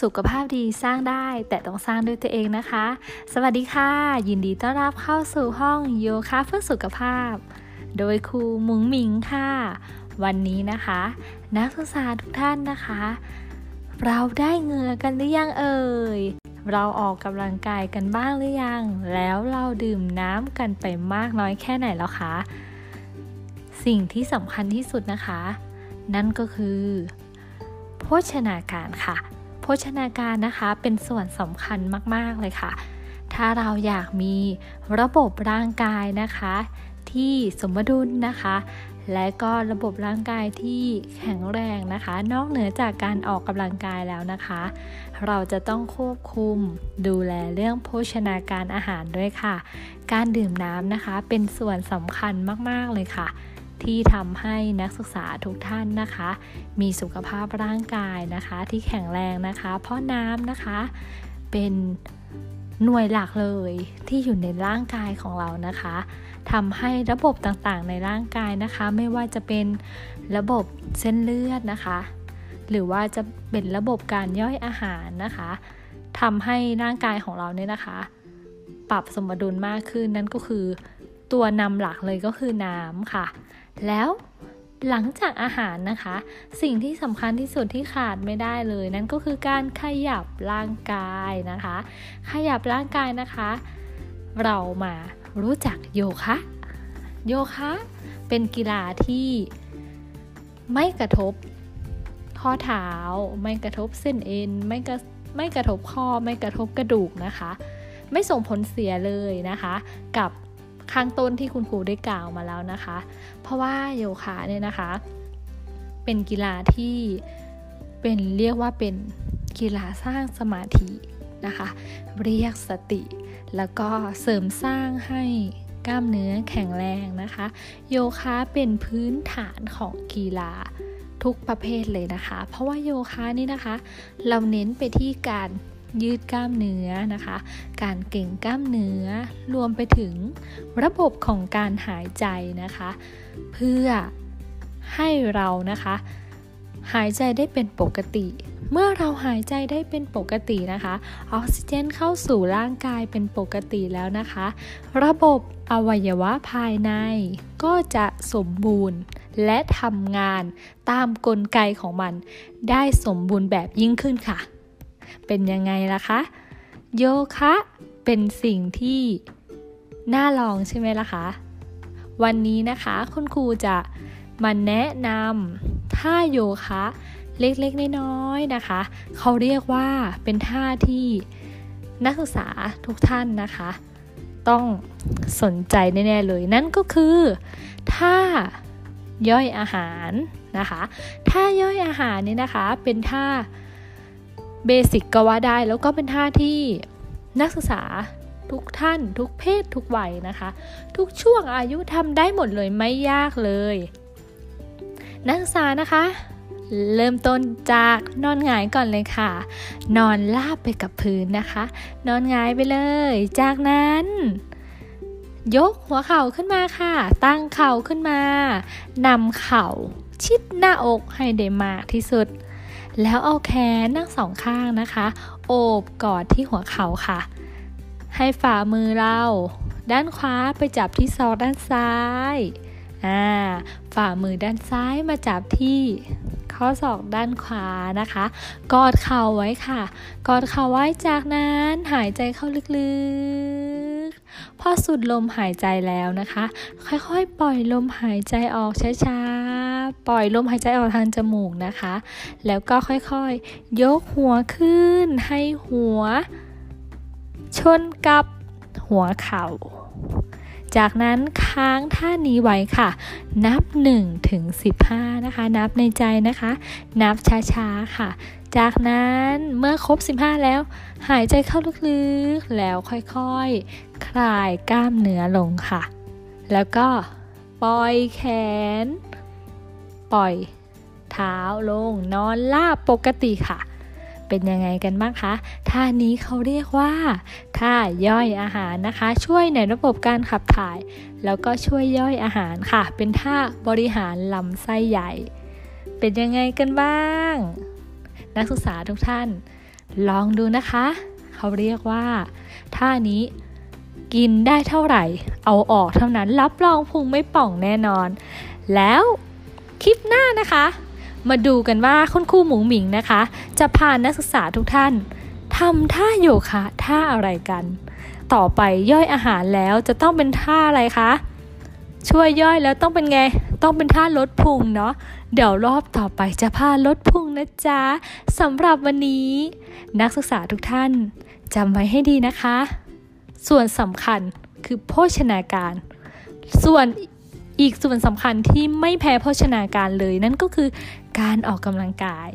สุขภาพดีสร้างได้แต่ต้องสร้างด้วยตัวเองนะคะ สวัสดีค่ะ ยินดีต้อนรับเข้าสู่ห้องโยคะเพื่อสุขภาพ โดยครูมุงมิงค่ะ วันนี้นะคะ นักศึกษาทุกท่านนะคะ เราได้เหงื่อกันหรือยังเอ่ยเราออกกำลังกายกันบ้างหรือยัง แล้วเราดื่มน้ำกันไปมากน้อยแค่ไหนแล้วคะ สิ่งที่สำคัญที่สุดนะคะ นั่นก็คือ โภชนาการค่ะ ภชนาการนะคะเป็นส่วนสำคัญมาก ๆ เลยค่ะ ถ้าเราอยากมีระบบร่างกายนะคะ ที่สมดุลนะคะ และก็ระบบร่างกายที่แข็งแรงนะคะ นอกเหนือจากการออกกำลังกายแล้วนะคะ เราจะต้องควบคุมดูแลเรื่องโภชนาการอาหารด้วยค่ะ การดื่มน้ำนะคะเป็นส่วนสำคัญมาก ๆ เลยค่ะ ที่ทำให้นักศึกษาทุกท่านนะคะ มีสุขภาพร่างกายนะคะ ที่แข็งแรงนะคะ เพราะน้ำนะคะเป็นหน่วยหลักเลยที่อยู่ในร่างกายของเรานะคะทำให้ระบบต่างๆ ในร่างกายนะคะ ไม่ว่าจะเป็นระบบเส้นเลือดนะคะ หรือว่าจะเป็นระบบการย่อยอาหารนะคะทำให้ร่างกายของเราเนี่ยนะคะ ปรับสมดุลมากขึ้นนั่นก็คือตัวนำหลักเลยก็คือน้ำค่ะ แล้วหลังจากอาหารนะคะ สิ่งที่สำคัญที่สุดที่ขาดไม่ได้เลย นั่นก็คือการขยับร่างกายนะคะ ขยับร่างกายนะคะ เรามารู้จักโยคะโยคะเป็นกีฬาที่ไม่กระทบข้อเท้า ไม่กระทบเส้นเอ็นไม่กระไม่กระทบข้อไม่กระทบกระดูกนะคะ ไม่ส่งผลเสียเลยนะคะ กับ ข้างต้นที่คุณครูได้กล่าวมาแล้วนะคะ เพราะว่าโยคะเนี่ยนะคะ เป็นกีฬาที่เป็นเรียกว่าเป็นกีฬาสร้างสมาธินะคะ เรียกสติ แล้วก็เสริมสร้างให้กล้ามเนื้อแข็งแรงนะคะ โยคะเป็นพื้นฐานของกีฬาทุกประเภทเลยนะคะ เพราะว่าโยคะนี่นะคะ เราเน้นไปที่การ ยืดกล้ามเนื้อนะคะ การเก่งกล้ามเนื้อ รวมไปถึงระบบของการหายใจนะคะ เพื่อให้เรานะคะ หายใจได้เป็นปกติ เมื่อเราหายใจได้เป็นปกตินะคะ ออกซิเจนเข้าสู่ร่างกายเป็นปกติแล้วนะคะ ระบบอวัยวะภายในก็จะสมบูรณ์และทำงานตามกลไกของมันได้สมบูรณ์แบบยิ่งขึ้นค่ะ เป็นยังไงล่ะคะ โยคะเป็นสิ่งที่น่าลองใช่ไหมล่ะคะ วันนี้นะคะคุณครูจะมาแนะนำท่าโยคะเล็กๆน้อยๆนะคะ เขาเรียกว่าเป็นท่าที่นักศึกษาทุกท่านนะคะ ต้องสนใจแน่ๆเลย นั่นก็คือท่าย่อยอาหารนะคะท่าย่อยอาหารนี่นะคะเป็นท่า เบสิกก็ว่าได้แล้วก็เป็นท่าที่นักศึกษาทุกท่านทุกเพศทุกวัยนะคะ ทุกช่วงอายุทำได้หมดเลยไม่ยากเลย นักศึกษานะคะ เริ่มต้นจากนอนหงายก่อนเลยค่ะ นอนลาบไปกับพื้นนะคะ นอนหงายไปเลย จากนั้นยกหัวเข่าขึ้นมาค่ะ ตั้งเข่าขึ้นมานำเข่าชิดหน้าอกให้ได้มากที่สุด แล้วเอาแขนทั้งสองข้างนะคะ โอบกอดที่หัวเข่าค่ะ ให้ฝ่ามือเรา ด้านขวาไปจับที่ศอกด้านซ้ายอ่าฝ่ามือด้านซ้ายมาจับที่ข้อศอกด้านขวานะคะ กอดเข่าไว้ค่ะ กอดเข่าไว้จากนั้นหายใจเข้าลึกๆ พอสุดลมหายใจแล้วนะคะ ค่อยๆ ปล่อยลมหายใจออกช้าๆ ปล่อยลมหายใจออกทางจมูกนะคะ แล้วก็ค่อยๆ ยกหัวขึ้น ให้หัว ชนกับหัวเข่า จากนั้นค้างท่านี้ไว้ค่ะ นับ1ถึง15 นะคะ นับในใจนะคะ นับช้าๆค่ะ จากนั้นเมื่อครบ 15 แล้ว หายใจเข้าลึกๆ แล้วค่อยๆ คลายกล้ามเนื้อลงค่ะ แล้วก็ปล่อยแขน ปล่อยเท้าลงนอนลาบปกติค่ะ เป็นยังไงกันบ้างคะท่านี้เขาเรียกว่าท่าย่อยอาหารนะคะ ช่วยในระบบการขับถ่าย แล้วก็ช่วยย่อยอาหารค่ะ เป็นท่าบริหารลำไส้ใหญ่ เป็นยังไงกันบ้าง นักศึกษาทุกท่าน ลองดูนะคะ เขาเรียกว่าท่านี้กินได้เท่าไหร่ เอาออกเท่านั้นรับรองพุงไม่ป่องแน่นอน แล้ว นะคะ มาดูกันว่าคุณครูหมูหมิงนะคะ จะพานักศึกษาทุกท่านทำท่าโยคะท่าอะไรกัน ต่อไปย่อยอาหารแล้วจะต้องเป็นท่าอะไรคะ ช่วยย่อยแล้วต้องเป็นไง ต้องเป็นท่าลดพุงเนาะ เดี๋ยวรอบต่อไปจะพาลดพุงนะจ๊ะสำหรับวันนี้ นักศึกษาทุกท่านจำไว้ให้ดีนะคะ ส่วนสำคัญคือโภชนาการ ส่วน อีกส่วนสำคัญที่ไม่แพ้โภชนาการเลยนั่นก็คือการออกกำลังกาย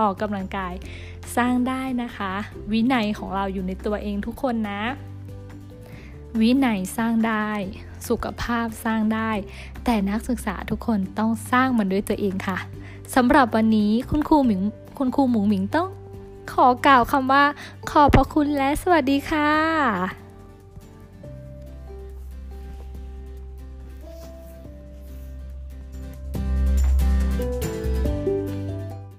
ออกกำลังกายสร้างได้นะคะ วินัยของเราอยู่ในตัวเองทุกคนนะ วินัยสร้างได้ สุขภาพสร้างได้ แต่นักศึกษาทุกคนต้องสร้างมันด้วยตัวเองค่ะสำหรับวันนี้คุณครูหมิงคุณครูหมูหมิงต้องขอกล่าวคำว่า ขอบพระคุณและสวัสดีค่ะ